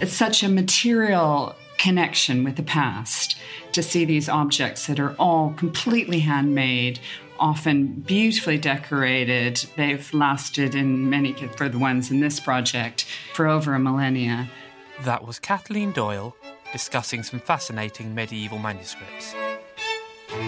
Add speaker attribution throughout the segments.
Speaker 1: It's such a material connection with the past to see these objects that are all completely handmade, often beautifully decorated. They've lasted in many, for the ones in this project, for over a millennia.
Speaker 2: That was Kathleen Doyle discussing some fascinating medieval manuscripts.
Speaker 3: You're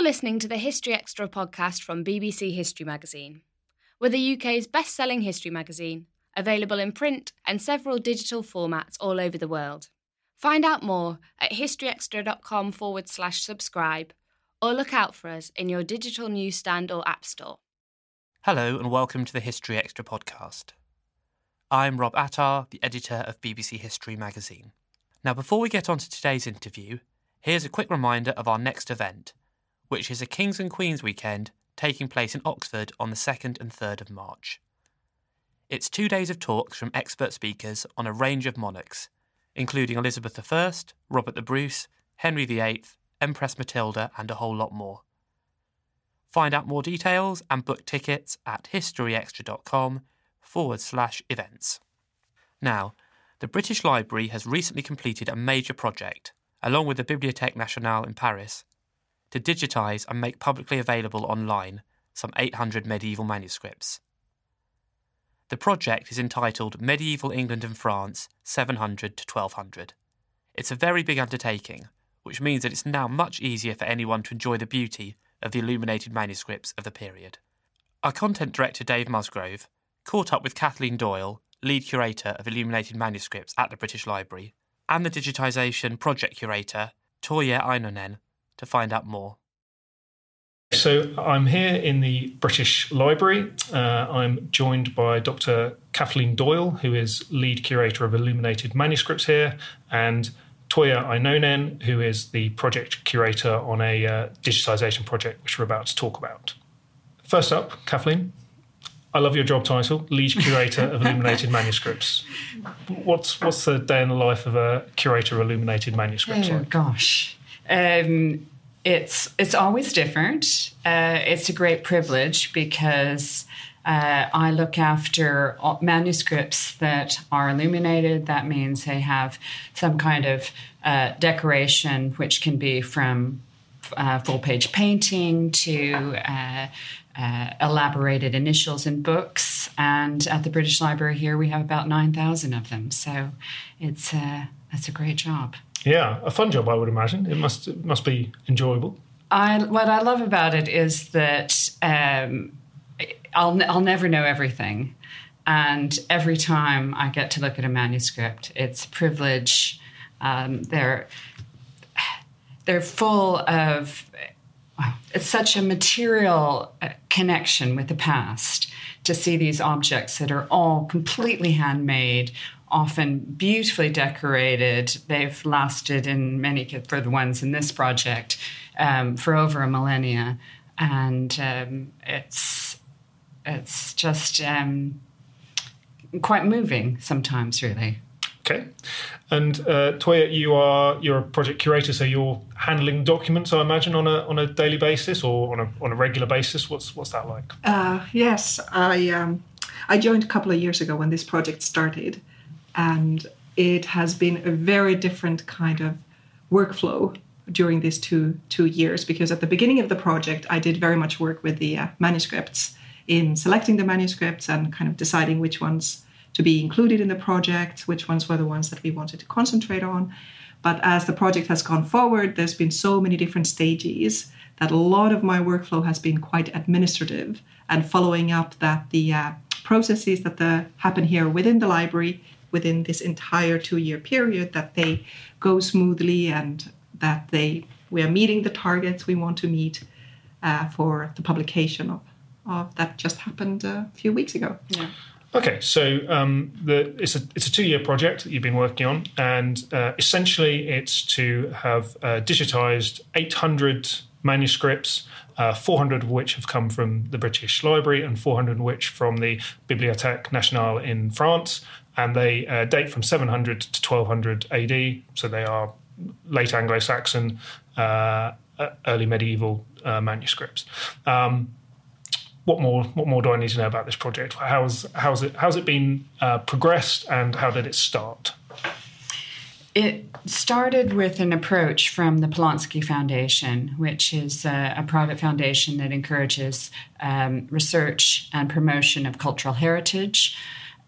Speaker 3: listening to the History Extra podcast from BBC History Magazine. We're the UK's best selling history magazine, available in print and several digital formats all over the world. Find out more at historyextra.com forward slash subscribe or look out for us in your digital newsstand or app store.
Speaker 2: Hello and welcome to the History Extra podcast. I'm Rob Attar, the editor of BBC History magazine. Now, before we get on to today's interview, here's a quick reminder of our next event, which is a Kings and Queens weekend taking place in Oxford on the 2nd and 3rd of March. It's two days of talks from expert speakers on a range of monarchs, including Elizabeth I, Robert the Bruce, Henry VIII, Empress Matilda, and a whole lot more. Find out more details and book tickets at historyextra.com forward slash events. Now, the British Library has recently completed a major project, along with the Bibliothèque Nationale in Paris, to digitise and make publicly available online some 800 medieval manuscripts. The project is entitled Medieval England and France 700 to 1200. It's a very big undertaking, which means that it's now much easier for anyone to enjoy the beauty of the illuminated manuscripts of the period. Our content director, Dave Musgrove, caught up with Kathleen Doyle, lead curator of illuminated manuscripts at the British Library, and the digitisation project curator, Tuija Ainonen, to find out more.
Speaker 4: So I'm here in the British Library. Uh, I'm joined by Dr. Kathleen Doyle, who is lead curator of illuminated manuscripts here, and Tuija Ainonen, who is the project curator on a uh, digitisation project, which we're about to talk about. First up, Kathleen, I love your job title, lead curator of illuminated manuscripts. What's what's the day in the life of a curator of illuminated manuscripts
Speaker 1: Oh,
Speaker 4: like?
Speaker 1: gosh. Um, it's it's always different. Uh, it's a great privilege because uh, I look after manuscripts that are illuminated. That means they have some kind of uh, decoration, which can be from uh, full page painting to uh, uh, elaborated initials in books. And at the British Library here, we have about 9,000 of them. So it's, uh, it's a great job.
Speaker 4: Yeah, a fun job, I would imagine. It must, it must be enjoyable.
Speaker 1: I, what I love about it is that um, I'll, I'll never know everything. And every time I get to look at a manuscript, it's a privilege. Um, they're, they're full of it's such a material uh, connection with the past to see these objects that are all completely handmade often beautifully decorated. They've lasted in many for the ones in this project um, for over a millennia. And um, it's it's just um, quite moving sometimes really.
Speaker 4: Okay, and uh, Tuija, you are you're a project curator, so you're handling documents, I imagine, on a on a daily basis or on a on a regular basis. What's what's that like?
Speaker 5: Uh, yes, I um, I joined a couple of years ago when this project started, and it has been a very different kind of workflow during these two two years because at the beginning of the project I did very much work with the uh, manuscripts in selecting the manuscripts and kind of deciding which ones to be included in the project, which ones were the ones that we wanted to concentrate on. But as the project has gone forward, there's been so many different stages that a lot of my workflow has been quite administrative and following up that the uh, processes that the, happen here within the library within this entire two year period that they go smoothly and that they we are meeting the targets we want to meet uh, for the publication of, of that just happened a few weeks ago.
Speaker 1: Yeah.
Speaker 4: Okay, so um, the, it's a it's a two year project that you've been working on, and uh, essentially it's to have uh, digitized 800 manuscripts, uh, 400 of which have come from the British Library, and 400 of which from the Bibliothèque Nationale in France, and they uh, date from 700 to 1200 AD, so they are late Anglo-Saxon, uh, early medieval uh, manuscripts. Um, what more what more do I need to know about this project? How's how's it how's it been uh, progressed and how did it start?
Speaker 1: It started with an approach from the Polonsky Foundation, which is a, a private foundation that encourages um, research and promotion of cultural heritage.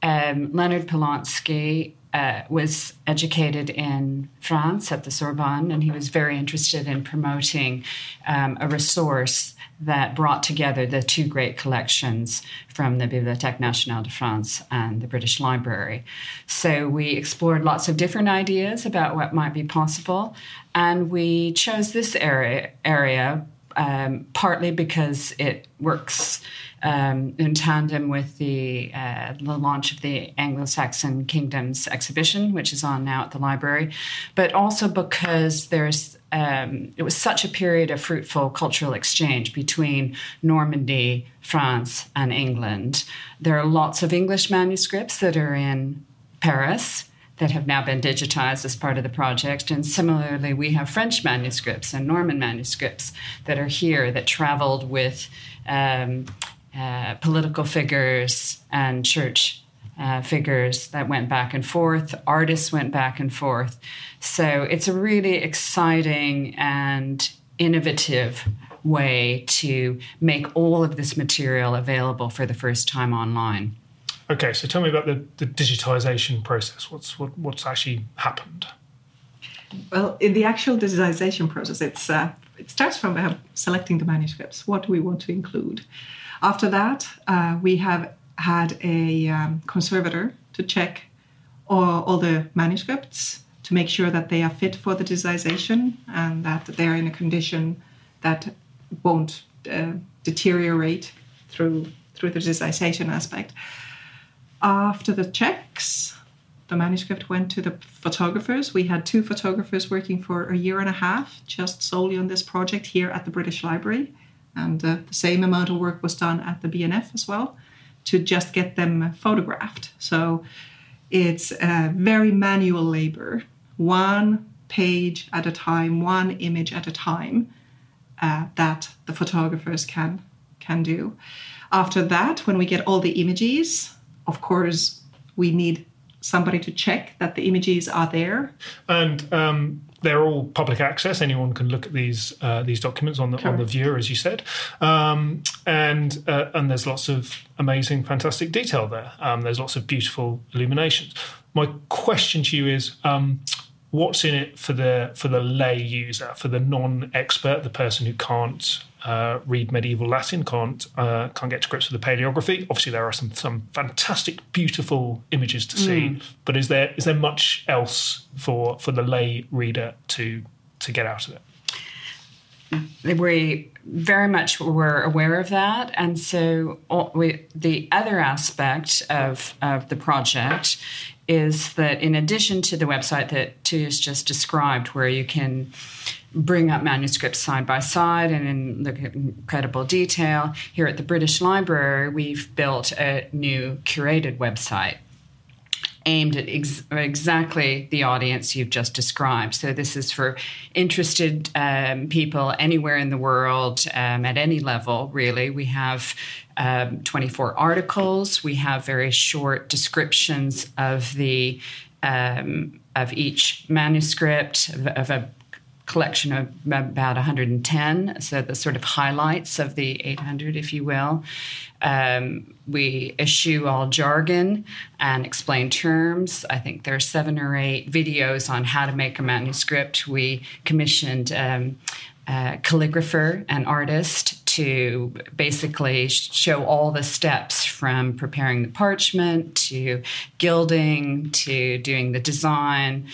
Speaker 1: Um, Leonard Polonsky uh, was educated in France at the Sorbonne, and he was very interested in promoting um, a resource that brought together the two great collections from the Bibliothèque Nationale de France and the British Library. So we explored lots of different ideas about what might be possible, and we chose this area, area um, partly because it works um, in tandem with the, uh, the launch of the Anglo Saxon Kingdoms exhibition, which is on now at the library, but also because there's um, it was such a period of fruitful cultural exchange between Normandy, France, and England. There are lots of English manuscripts that are in Paris that have now been digitized as part of the project. And similarly, we have French manuscripts and Norman manuscripts that are here that traveled with um, uh, political figures and church uh, figures that went back and forth. Artists went back and forth. So it's a really exciting and innovative way to make all of this material available for the first time online.
Speaker 4: Okay, so tell me about the, the digitization process. What's what, what's actually happened?
Speaker 5: Well, in the actual digitization process, it's uh, it starts from uh, selecting the manuscripts. What do we want to include? After that, uh, we have had a um, conservator to check all, all, the manuscripts to make sure that they are fit for the digitization and that they're in a condition that won't uh, deteriorate through through the digitization aspect. After the checks, the manuscript went to the photographers. We had two photographers working for a year and a half just solely on this project here at the British Library. And uh, the same amount of work was done at the BNF as well to just get them photographed. So it's very manual labor, one page at a time, one image at a time uh, that the photographers can can do. After that, when we get all the images, of course, we need somebody to check that the images are there.
Speaker 4: And um, they're all public access. Anyone can look at these uh, these documents on the Correct. on the viewer, as you said. Um, and uh, and there's lots of amazing, fantastic detail there. Um, there's lots of beautiful illuminations. My question to you is. Um, what's in it for the for the lay user, for the non-expert, the person who can't uh, read medieval Latin, can't uh, can't get to grips with the paleography. Obviously, there are some some fantastic, beautiful images to see. Mm. But is there is there much else for for the lay reader to to get out of it?
Speaker 1: We very much were aware of that, and so we, the other aspect of of the project is that in addition to the website that Tuija's just described, where you can bring up manuscripts side by side and in look at incredible detail. Here at the British Library, we've built a new curated website aimed at ex- exactly the audience you've just described. So, this is for interested um, people anywhere in the world um, at any level, really. We have um, 24 articles, we have very short descriptions of the um, of each manuscript of, of a collection of about 110, so the sort of highlights of the 800, if you will. Um, we eschew all jargon and explain terms. I think there are seven or eight videos on how to make a manuscript. We commissioned um, a calligrapher and artist to basically show all the steps from preparing the parchment to gilding to doing the design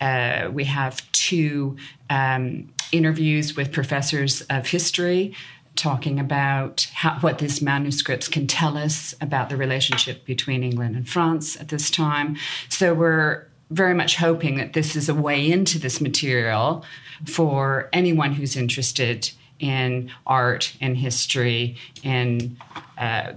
Speaker 1: uh, we have two um, interviews with professors of history talking about how, what these manuscripts can tell us about the relationship between England and France at this time. So we're very much hoping that this is a way into this material for anyone who's interested in art and history, in uh,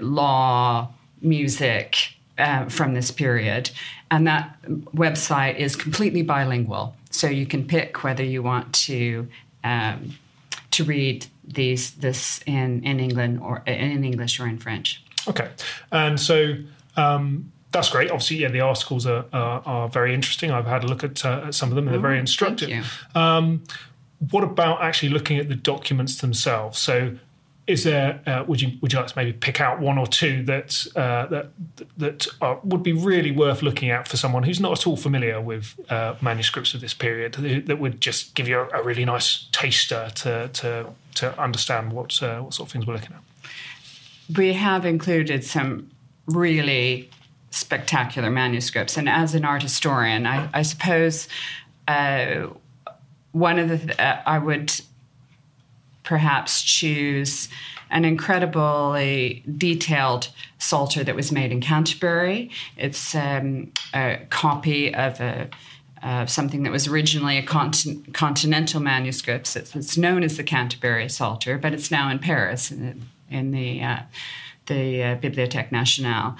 Speaker 1: law, music uh, from this period. And that website is completely bilingual. So you can pick whether you want to um, to read these this in, in England or in English or in French.
Speaker 4: Okay, and so um, that's great. Obviously, yeah, the articles are, are, are very interesting. I've had a look at, uh, at some of them, and they're very oh, instructive. Um, what about actually looking at the documents themselves? So is there uh, would you would you like to maybe pick out one or two that uh, that that are, would be really worth looking at for someone who's not at all familiar with uh, manuscripts of this period that would just give you a, a really nice taster to to to understand what uh, what sort of things we're looking at?
Speaker 1: We have included some really spectacular manuscripts. And as an art historian I, I suppose uh, one of the uh, I would perhaps choose an incredibly detailed psalter that was made in Canterbury. It's um, a copy of a uh, something that was originally a continent, continental manuscript. It's, it's, known as the Canterbury Psalter, but it's now in Paris in, in the uh, the uh, Bibliothèque Nationale.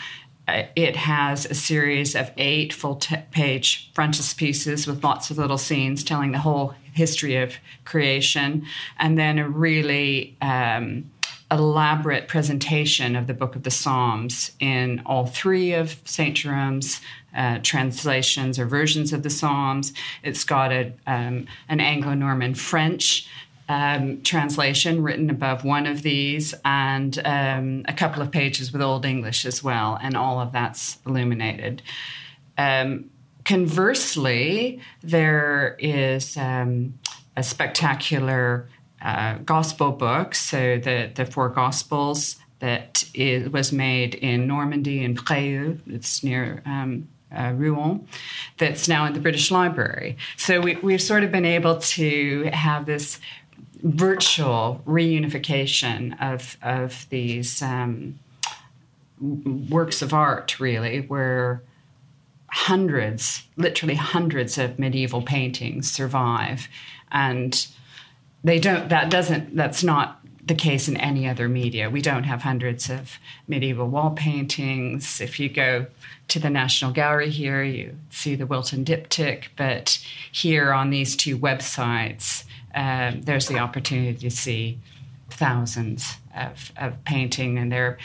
Speaker 1: Uh, it has a series of eight full t- page frontispieces with lots of little scenes telling the whole history of creation, and then a really um, elaborate presentation of the Book of the Psalms in all three of St. Jerome's uh, translations or versions of the Psalms. It's got a, um, an Anglo Norman French. Um, translation written above one of these, and um, a couple of pages with Old English as well, and all of that's illuminated. Um, Conversely, there is um, a spectacular uh, gospel book, so the, the four gospels that is, was made in Normandy in Préaux, it's near um, uh, Rouen, that's now in the British Library. So we, we've sort of been able to have this virtual reunification of, of these um, works of art, really, where hundreds, literally hundreds of medieval paintings survive. And they don't, that doesn't, that's not the case in any other media. We don't have hundreds of medieval wall paintings. If you go to the National Gallery here, you see the Wilton diptych, but here on these two websites, um, there's the opportunity to see thousands of, of painting, and they're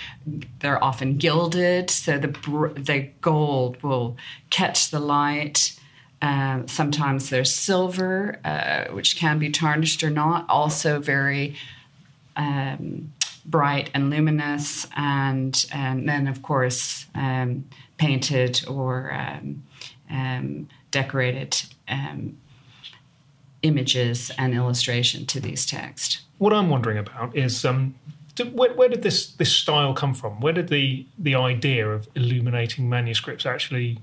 Speaker 1: they're often gilded, so the the gold will catch the light. Uh, sometimes there's silver, uh, which can be tarnished or not. Also very um, bright and luminous, and and then of course um, painted or um, um decorated um, images and illustration to these texts.
Speaker 4: What I'm wondering about is um, where, where, did this this style come from? Where did the the idea of illuminating manuscripts actually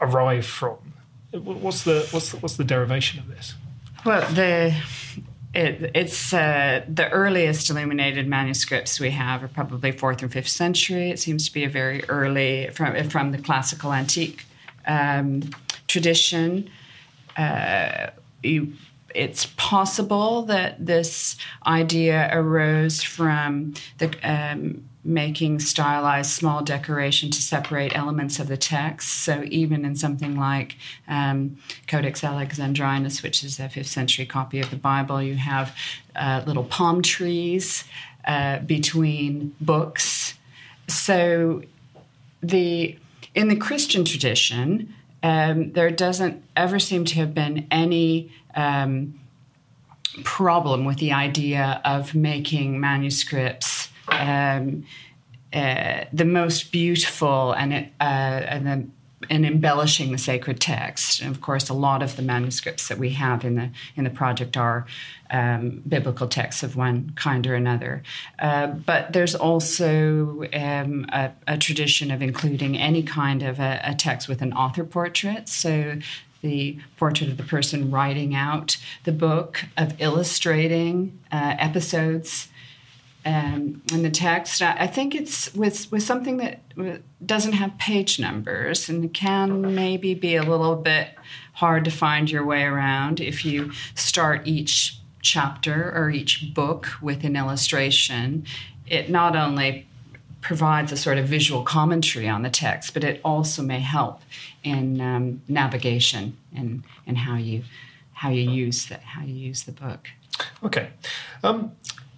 Speaker 4: arrive from? What's the what's the, what's the derivation of this?
Speaker 1: Well, the it, it's uh, the earliest illuminated manuscripts we have are probably fourth and fifth century. It seems to be a very early from from the classical antique um, tradition. Uh, you, it's possible that this idea arose from the um, making stylized small decoration to separate elements of the text. So even in something like um, Codex Alexandrinus, which is a fifth century copy of the Bible, you have uh, little palm trees uh, between books. So the in the Christian tradition, um, there doesn't ever seem to have been any um, problem with the idea of making manuscripts um, uh, the most beautiful and uh, and the and embellishing the sacred text. And of course, a lot of the manuscripts that we have in the in the project are um, biblical texts of one kind or another. Uh, but there's also um, a, a, tradition of including any kind of a, a, text with an author portrait. So the portrait of the person writing out the book, of illustrating uh, episodes um, in the text. I, think it's with with something that doesn't have page numbers and can maybe be a little bit hard to find your way around if you start each chapter or each book with an illustration. It not only provides a sort of visual commentary on the text, but it also may help in um, navigation and and how you how you use the how you use the book.
Speaker 4: Okay. Um,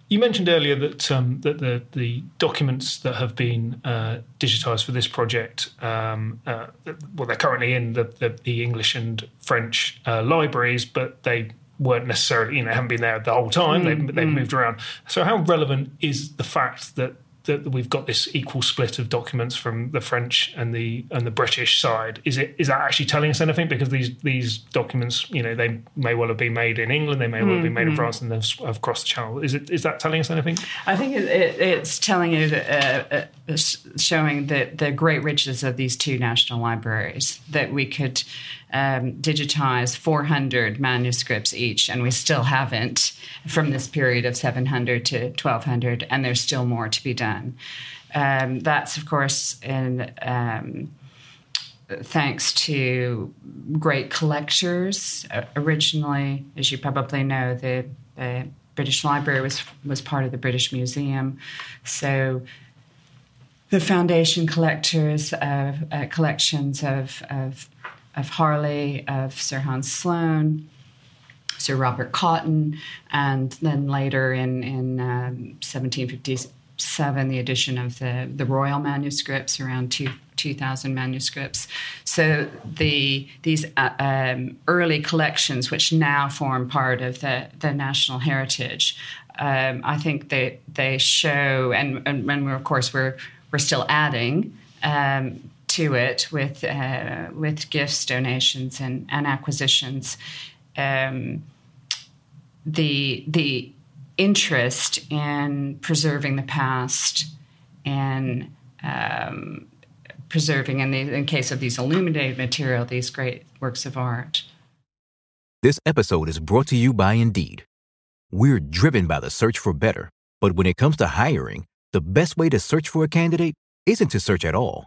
Speaker 4: you mentioned earlier that um, that the the documents that have been uh, digitized for this project, um, uh, well, they're currently in the, the, the English and French uh, libraries, but they weren't necessarily, you know, haven't been there the whole time. Mm, they've, they've mm. moved around. So, how relevant is the fact that that we've got this equal split of documents from the French and the and the British side. Is it is that actually telling us anything? Because these these documents, you know, they may well have been made in England, they may well have been made in mm-hmm. France, and they've, have crossed the channel. Is it is that telling us anything?
Speaker 1: I think it, it, it's telling you, uh, uh, showing the the great riches of these two national libraries that we could um, digitize 400 manuscripts each, and we still haven't from this period of 700 to 1200, and there's still more to be done. Um, that's, of course, in. Um, thanks to great collectors. Uh, originally, as you probably know, the, the, British Library was was part of the British Museum, so the foundation collectors of uh, collections of, of of Harley, of Sir Hans Sloane, Sir Robert Cotton, and then later in, in um, 1757, the edition of the, the royal manuscripts, around two, 2,000 manuscripts. So the, these uh, um, early collections, which now form part of the, the national heritage, um, I think they, they show, and, and, and of course we're, we're still adding um, to it with uh, with gifts, donations, and, and acquisitions. Um, the the interest in preserving the past and um, preserving, in the in case of these illuminated material, these great works of art.
Speaker 6: This episode is brought to you by Indeed. We're driven by the search for better, but when it comes to hiring, the best way to search for a candidate isn't to search at all.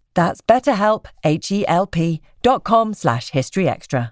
Speaker 7: That's betterhelp, H-E-L-P dot com slash historyextra.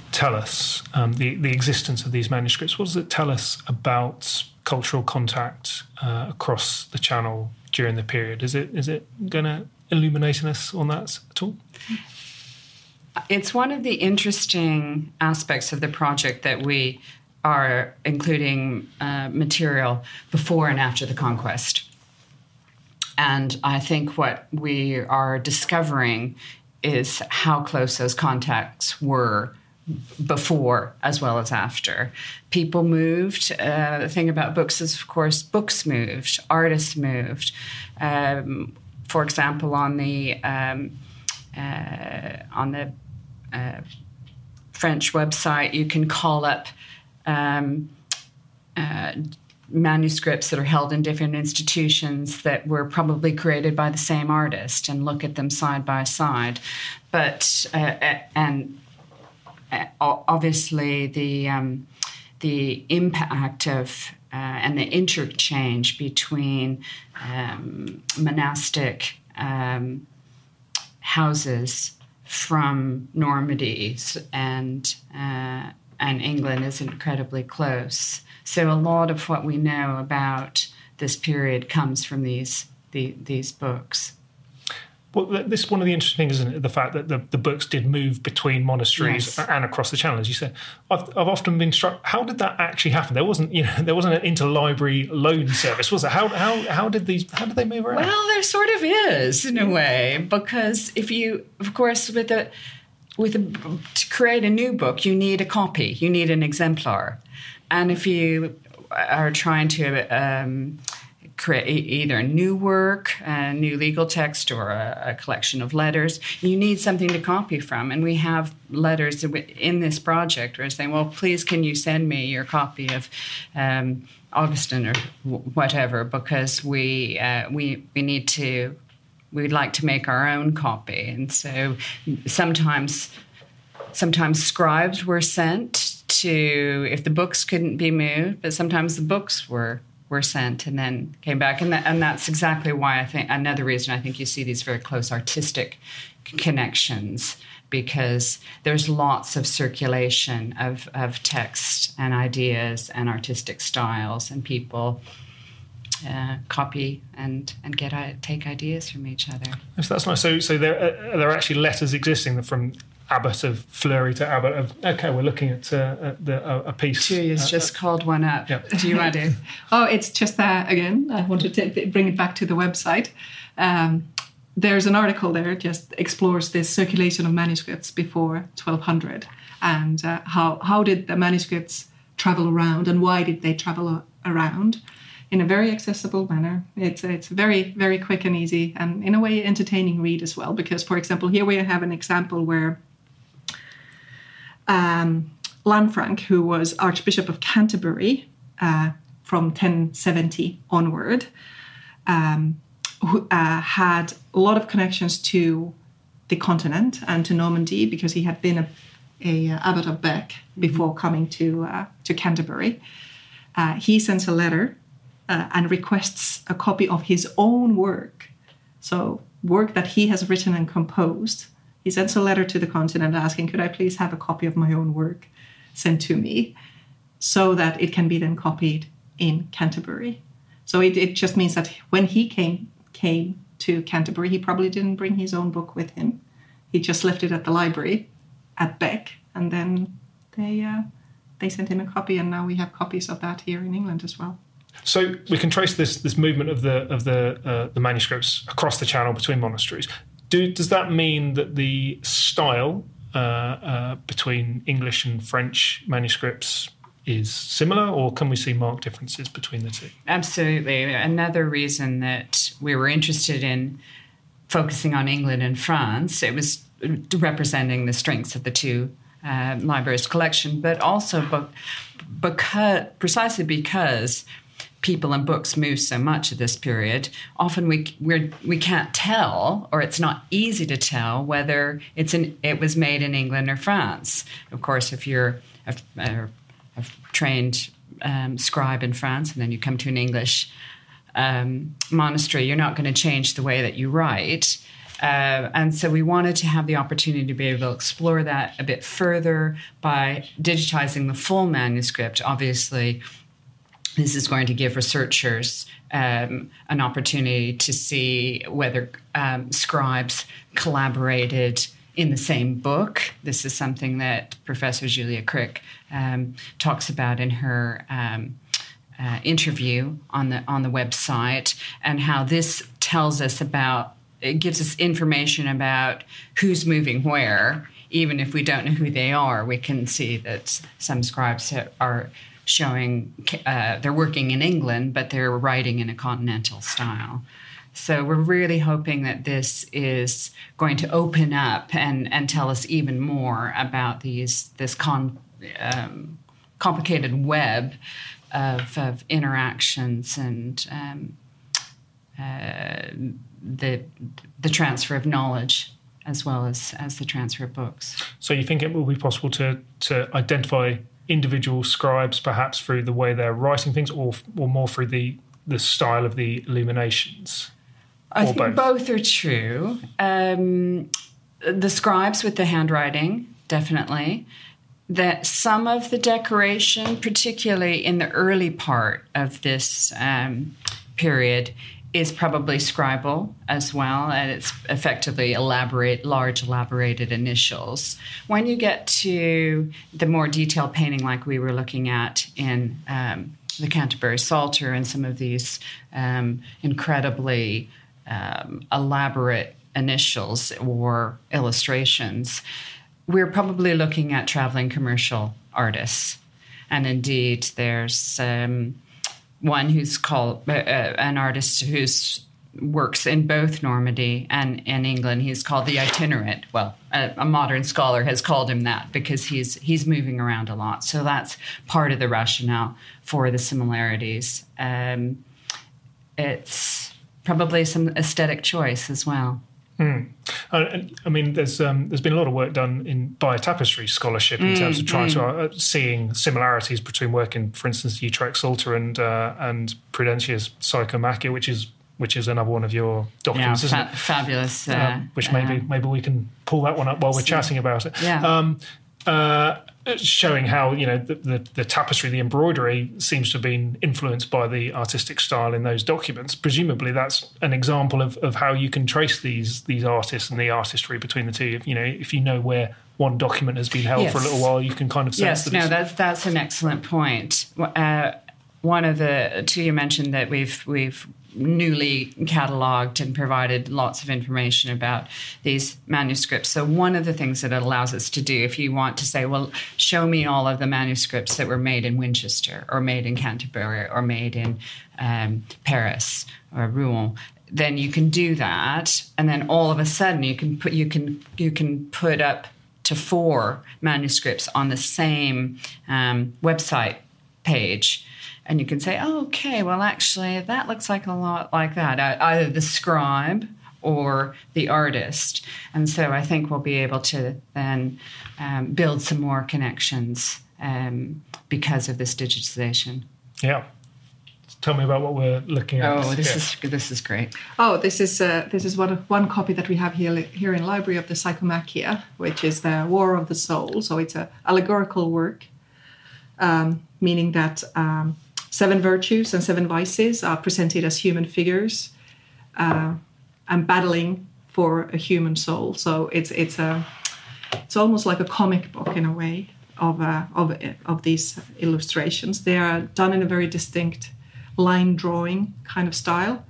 Speaker 4: tell us, um, the, the existence of these manuscripts? What does it tell us about cultural contact uh, across the channel during the period? Is it is it going to illuminate us on that at all?
Speaker 1: It's one of the interesting aspects of the project that we are including uh, material before and after the conquest. And I think what we are discovering is how close those contacts were before as well as after. People moved. Uh, the thing about books is, of course, books moved, artists moved. Um, for example, on the um, uh, on the uh, French website, you can call up um, uh, manuscripts that are held in different institutions that were probably created by the same artist and look at them side by side. But uh, and obviously the um, the impact of uh, and the interchange between um, monastic um, houses from Normandy and uh, and England is incredibly close. So a lot of what we know about this period comes from these the, these books.
Speaker 4: Well, this is one of the interesting things, isn't it? The fact that the, the books did move between monasteries
Speaker 1: Yes.
Speaker 4: and across the channel, as you said. I've, I've often been struck. How did that actually happen? There wasn't, you know, there wasn't an interlibrary loan service, was it? How how how did these? How did they move around?
Speaker 1: Well, there sort of is in a way because if you, of course, with a with a, to create a new book, you need a copy, you need an exemplar, and if you are trying to um, create either new work, a new legal text, or a, a collection of letters, you need something to copy from. And we have letters in this project where it's saying, "Well, please, can you send me your copy of?" Um, Augustine or wh- whatever, because we uh, we we need to we'd like to make our own copy, and so sometimes sometimes scribes were sent to if the books couldn't be moved, but sometimes the books were were sent and then came back, and that, and that's exactly why I think another reason I think you see these very close artistic connections because there's lots of circulation of, of text and ideas and artistic styles and people uh, copy and and get uh, take ideas from each other.
Speaker 4: So that's nice. So so there uh, there are actually letters existing from abbot of Fleury to abbot of. Okay, we're looking at, uh, at the, a, a piece.
Speaker 1: Tuija's
Speaker 4: uh,
Speaker 1: just called one up.
Speaker 4: yeah.
Speaker 1: Do you want to?
Speaker 5: Oh, it's just that again. I wanted to bring it back to the website. Um, there's an article there just explores this circulation of manuscripts before 1200 and uh, how how did the manuscripts travel around and why did they travel around in a very accessible manner. It's it's very very quick and easy and in a way entertaining read as well because for example here we have an example where um, Lanfranc, who was Archbishop of Canterbury uh, from 1070 onward, um, who uh, had a lot of connections to the continent and to Normandy because he had been a, a abbot of Bec before coming to uh, to Canterbury. Uh, he sends a letter uh, and requests a copy of his own work, so work that he has written and composed. He sends a letter to the continent asking, "Could I please have a copy of my own work sent to me, so that it can be then copied in Canterbury?" So it, it just means that when he came came to Canterbury, he probably didn't bring his own book with him. He just left it at the library at Bec, and then they uh, they sent him a copy, and now we have copies of that here in England as well.
Speaker 4: So we can trace this this movement of the of the uh, the manuscripts across the channel between monasteries. Do, does that mean that the style uh, uh, between English and French manuscripts is similar, or can we see marked differences between the two?
Speaker 1: Absolutely. Another reason that we were interested in focusing on England and France, it was representing the strengths of the two uh, libraries collection, but also because precisely because people and books move so much at this period, often we we're, we can't tell, or it's not easy to tell whether it's an, it was made in England or France. Of course, if you're a, a a trained um, scribe in France, and then you come to an English um, monastery, you're not going to change the way that you write. Uh, and so we wanted to have the opportunity to be able to explore that a bit further by digitizing the full manuscript. Obviously, this is going to give researchers um, an opportunity to see whether um, scribes collaborated in the same book. This is something that Professor Julia Crick um, talks about in her um, uh, interview on the on the website, and how this tells us about it gives us information about who's moving where. Even if we don't know who they are, we can see that some scribes are showing uh, they're working in England, but they're writing in a continental style. So we're really hoping that this is going to open up and, and tell us even more about these this con, um, complicated web of, of interactions and um, uh, the the transfer of knowledge as well as as the transfer of books.
Speaker 4: So you think it will be possible to to identify individual scribes perhaps through the way they're writing things, or or more through the the style of the illuminations?
Speaker 1: I think both? both? are true. Um, the scribes with the handwriting, definitely. That some of the decoration, particularly in the early part of this um, period, is probably scribal as well, and it's effectively elaborate, large elaborated initials. When you get to the more detailed painting, like we were looking at in um, the Canterbury Psalter, and some of these um, incredibly um, elaborate initials or illustrations, we're probably looking at traveling commercial artists. And indeed, there's um, one who's called uh, uh, an artist who's works in both Normandy and in England. He's called the itinerant. Well, a, a, modern scholar has called him that because he's he's moving around a lot. So that's part of the rationale for the similarities. Um, it's probably some aesthetic choice as well.
Speaker 4: Mm. I, I mean, there's um, there's been a lot of work done in Bayeux tapestry scholarship in mm, terms of trying mm. to uh, seeing similarities between work in, for instance, Utrecht Psalter and uh, and Prudentius's Psychomachia, which is which is another one of your documents,
Speaker 1: yeah, fa- Fabulous. Uh,
Speaker 4: um, which maybe uh, maybe we can pull that one up while we're chatting about it.
Speaker 1: Yeah.
Speaker 4: Um, uh, showing how you know the, the, the, tapestry, the embroidery seems to have been influenced by the artistic style in those documents. Presumably, that's an example of, of how you can trace these these artists and the artistry between the two. If, you know, if you know where one document has been held yes. for a little while, you can kind of sense.
Speaker 1: Yes, that no, that's that's an excellent point. Uh, one of the two you mentioned that we've we've newly cataloged and provided lots of information about these manuscripts. So, one of the things that it allows us to do, if you want to say, well, show me all of the manuscripts that were made in Winchester or made in Canterbury or made in um, Paris or Rouen, then you can do that, and then all of a sudden you can put you can you can put up to four manuscripts on the same um, website page and you can say, oh, okay, well, actually, that looks like a lot like that. Either the scribe or the artist. And so I think we'll be able to then um, build some more connections um, because of this digitization.
Speaker 4: Yeah. Tell me about what we're looking at.
Speaker 1: Oh, this yeah. is this is great.
Speaker 5: Oh, this is uh, this is one one copy that we have here here in library of the Psychomachia, which is the War of the Soul. So it's a allegorical work, um, meaning that um, seven virtues and seven vices are presented as human figures uh, and battling for a human soul. So it's it's a it's almost like a comic book in a way of uh, of of these illustrations. They are done in a very distinct line drawing kind of style,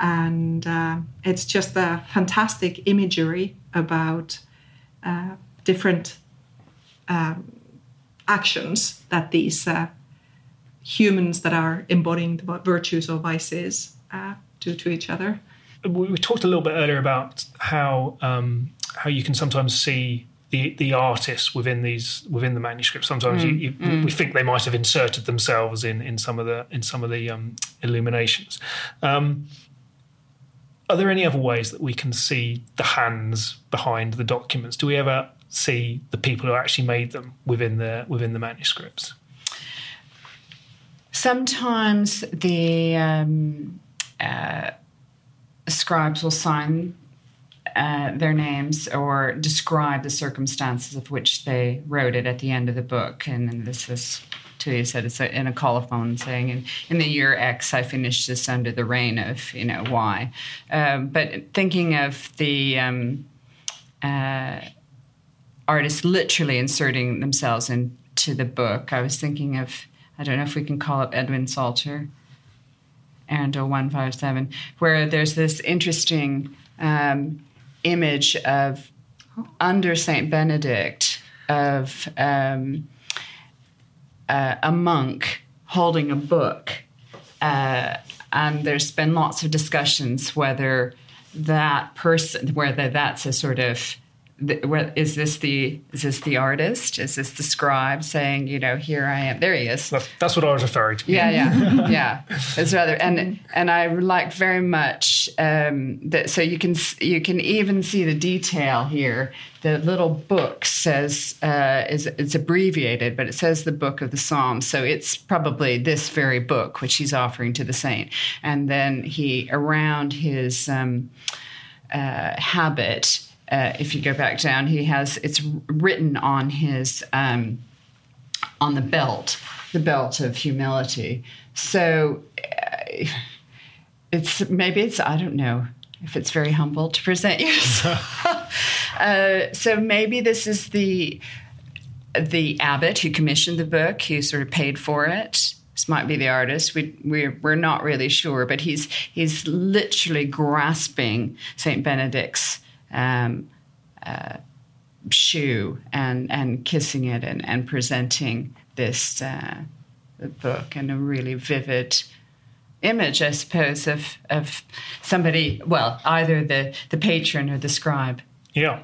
Speaker 5: and uh, it's just a fantastic imagery about uh, different um, actions that these uh, humans that are embodying the virtues or vices uh, do to each other.
Speaker 4: We, talked a little bit earlier about how um, how you can sometimes see the the artists within these within the manuscript. Sometimes mm, you, you, mm. we think they might have inserted themselves in in some of the in some of the um, illuminations. Um, are there any other ways that we can see the hands behind the documents? Do we ever see the people who actually made them within the within the manuscripts?
Speaker 1: Sometimes the um, uh, scribes will sign uh, their names or describe the circumstances of which they wrote it at the end of the book. And, this is, Tuija said, it's a, in a colophon saying, in, in the year X, I finished this under the reign of, you know, Y. Um, but thinking of the um, uh, artists literally inserting themselves into the book, I was thinking of I don't know if we can call it Edwin Psalter, Arundel 157, where there's this interesting um, image of under Saint Benedict of um, uh, a monk holding a book. Uh, and there's been lots of discussions whether that person, whether that's a sort of is this the is this the artist? Is this the scribe saying, you know, here I am? There he is.
Speaker 4: That's, that's what I was referring to.
Speaker 1: Yeah, yeah, yeah. It's rather and and I liked very much um, that. So you can you can even see the detail here. The little book says uh, is it's abbreviated, but it says the book of the Psalms. So it's probably this very book which he's offering to the saint. And then he around his um, uh, habit uh, if you go back down, he has it's written on his um, on the belt, the belt of humility. So uh, it's maybe it's I don't know if it's very humble to present yourself. uh, so maybe this is the the abbot who commissioned the book, who sort of paid for it. This might be the artist. We, we're, we're not really sure, but he's he's literally grasping Saint Benedict's um, uh, shoe and, and kissing it and, and presenting this uh, book and a really vivid image, I suppose, of, of somebody, well, either the, the patron or the scribe.
Speaker 4: Yeah.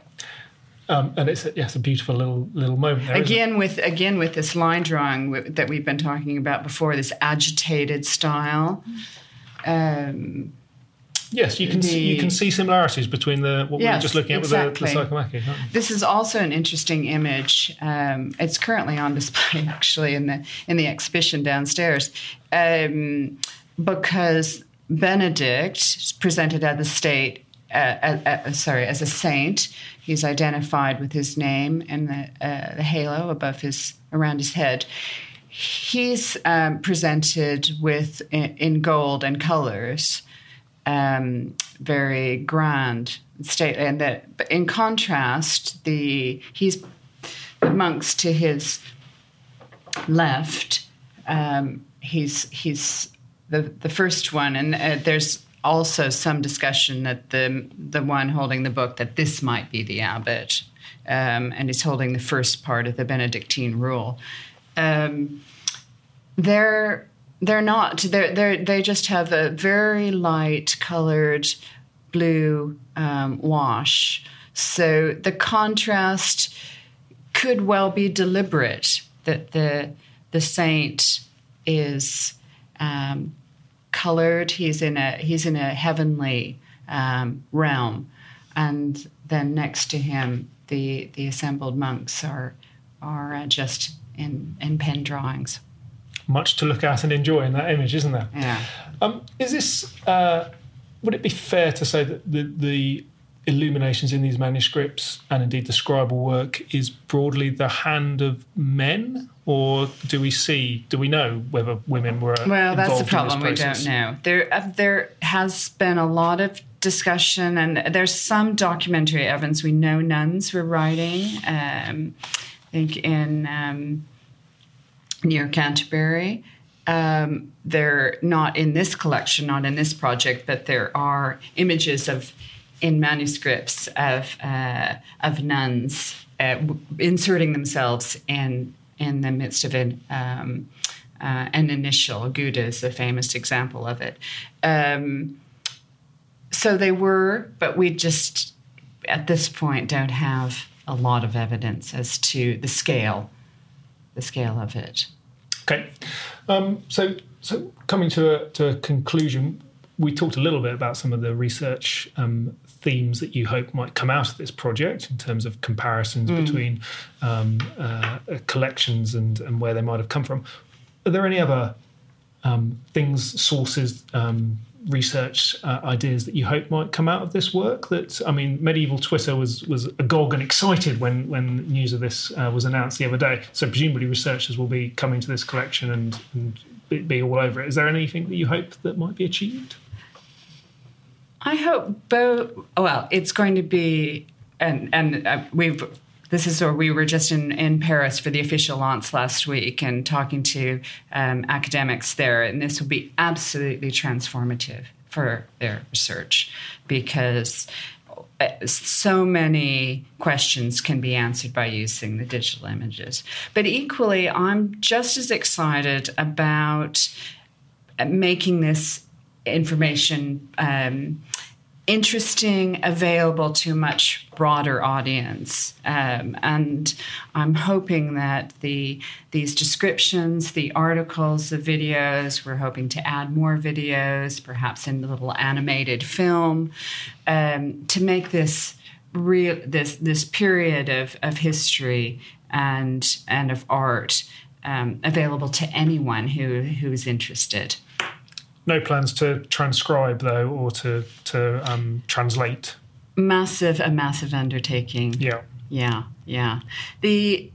Speaker 4: Um, and it's a, yeah, it's a beautiful little little moment. There,
Speaker 1: again with again with this line drawing that we've been talking about before, this agitated style. Um,
Speaker 4: Yes, you can the, see, you can see similarities between the what yes, we were just looking at exactly. with the, the Psychomachia.
Speaker 1: This is also an interesting image. Um, it's currently on display actually in the in the exhibition downstairs um, because Benedict is presented as the state. Uh, uh, uh, sorry, as a saint, he's identified with his name and the, uh, the halo above his around his head he's um, presented with in, in, gold and colors um, very grand, stately, and that. in contrast, the he's the monks to his left. Um, he's he's the the first one, and uh, there's also some discussion that the the one holding the book that this might be the abbot, um, and he's holding the first part of the Benedictine rule. Um, there they're not. They're, they're, they just have a very light colored blue um, wash. So the contrast could well be deliberate that the the saint is um, colored. He's in a he's in a heavenly um, realm, and then next to him, the the assembled monks are are uh, just in in pen drawings.
Speaker 4: Much to look at and enjoy in that image, isn't there?
Speaker 1: Yeah.
Speaker 4: Um, is this? Uh, would it be fair to say that the, the illuminations in these manuscripts and indeed the scribal work is broadly the hand of men, or do we see? Do we know whether women were?
Speaker 1: Well, that's the problem.
Speaker 4: we
Speaker 1: don't know. There, uh, there has been a lot of discussion, and there's some documentary evidence. We know nuns were writing. Um, I think in um, near Canterbury. Um, they're not in this collection, not in this project, but there are images of in manuscripts of uh, of nuns uh, w- inserting themselves in in the midst of an um, uh, an initial. Guda is a famous example of it. Um, so they were, but we just at this point don't have a lot of evidence as to the scale, the scale of it.
Speaker 4: Okay, um, so so coming to a, to a conclusion, we talked a little bit about some of the research um, themes that you hope might come out of this project in terms of comparisons mm. between um, uh, collections and, and where they might have come from. Are there any other um, things, sources, um, research uh, ideas that you hope might come out of this work? That I mean, medieval Twitter was was agog and excited when when news of this uh, was announced the other day. So presumably researchers will be coming to this collection and, and be, all over it. Is there anything that you hope that might be achieved?
Speaker 1: I hope both. Well, it's going to be, and and uh, we've this is where we were just in, in Paris for the official launch last week and talking to um, academics there, and this will be absolutely transformative for their research because uh, so many questions can be answered by using the digital images. But equally, I'm just as excited about making this information um, interesting, available to a much broader audience. Um, and I'm hoping that the these descriptions, the articles, the videos, we're hoping to add more videos, perhaps in a little animated film, um, to make this real this this period of, of history and and of art um, available to anyone who who is interested.
Speaker 4: No plans to transcribe though, or to to um, translate.
Speaker 1: Massive, a massive undertaking.
Speaker 4: Yeah,
Speaker 1: yeah, yeah. The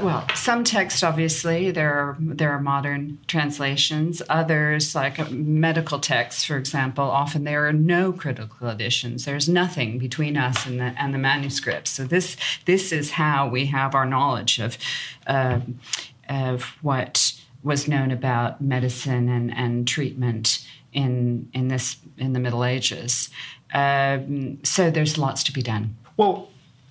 Speaker 1: well, some text obviously there are there are modern translations. Others, like medical texts, for example, often there are no critical editions. There's nothing between us and the and the manuscripts. So this this is how we have our knowledge of uh, of what was known about medicine and, and treatment in in this in the Middle Ages. Um, so there's lots to be done.
Speaker 4: Well,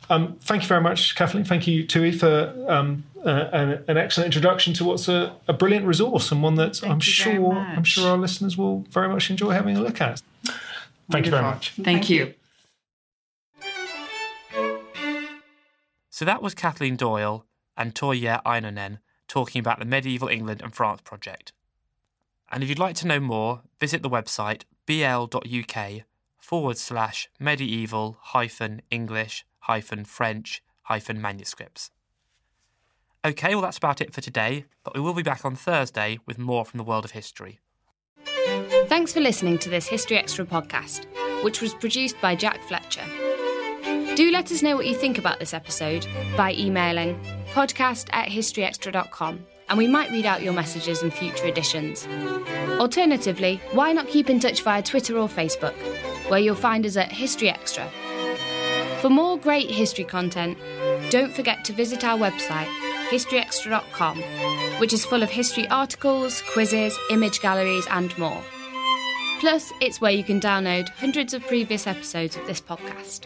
Speaker 4: um, thank you very much, Kathleen. Thank you, Tui, for um, uh, an, an, excellent introduction to what's a, a brilliant resource and one that
Speaker 1: thank
Speaker 4: I'm sure I'm sure our listeners will very much enjoy having a look at. Thank Wonderful. you very much.
Speaker 1: Thank, thank you.
Speaker 2: So that was Kathleen Doyle and Tuija Ainonen talking about the Medieval England and France project. And if you'd like to know more, visit the website bl.uk forward slash medieval hyphen English hyphen French hyphen manuscripts. Okay, well, that's about it for today, but we will be back on Thursday with more from the world of history.
Speaker 3: Thanks for listening to this History Extra podcast, which was produced by Jack Fletcher. Do let us know what you think about this episode by emailing podcast at historyextra.com and we might read out your messages in future editions. Alternatively, why not keep in touch via Twitter or Facebook, where you'll find us at History Extra. For more great history content, don't forget to visit our website, historyextra.com, which is full of history articles, quizzes, image galleries, and more. Plus, it's where you can download hundreds of previous episodes of this podcast.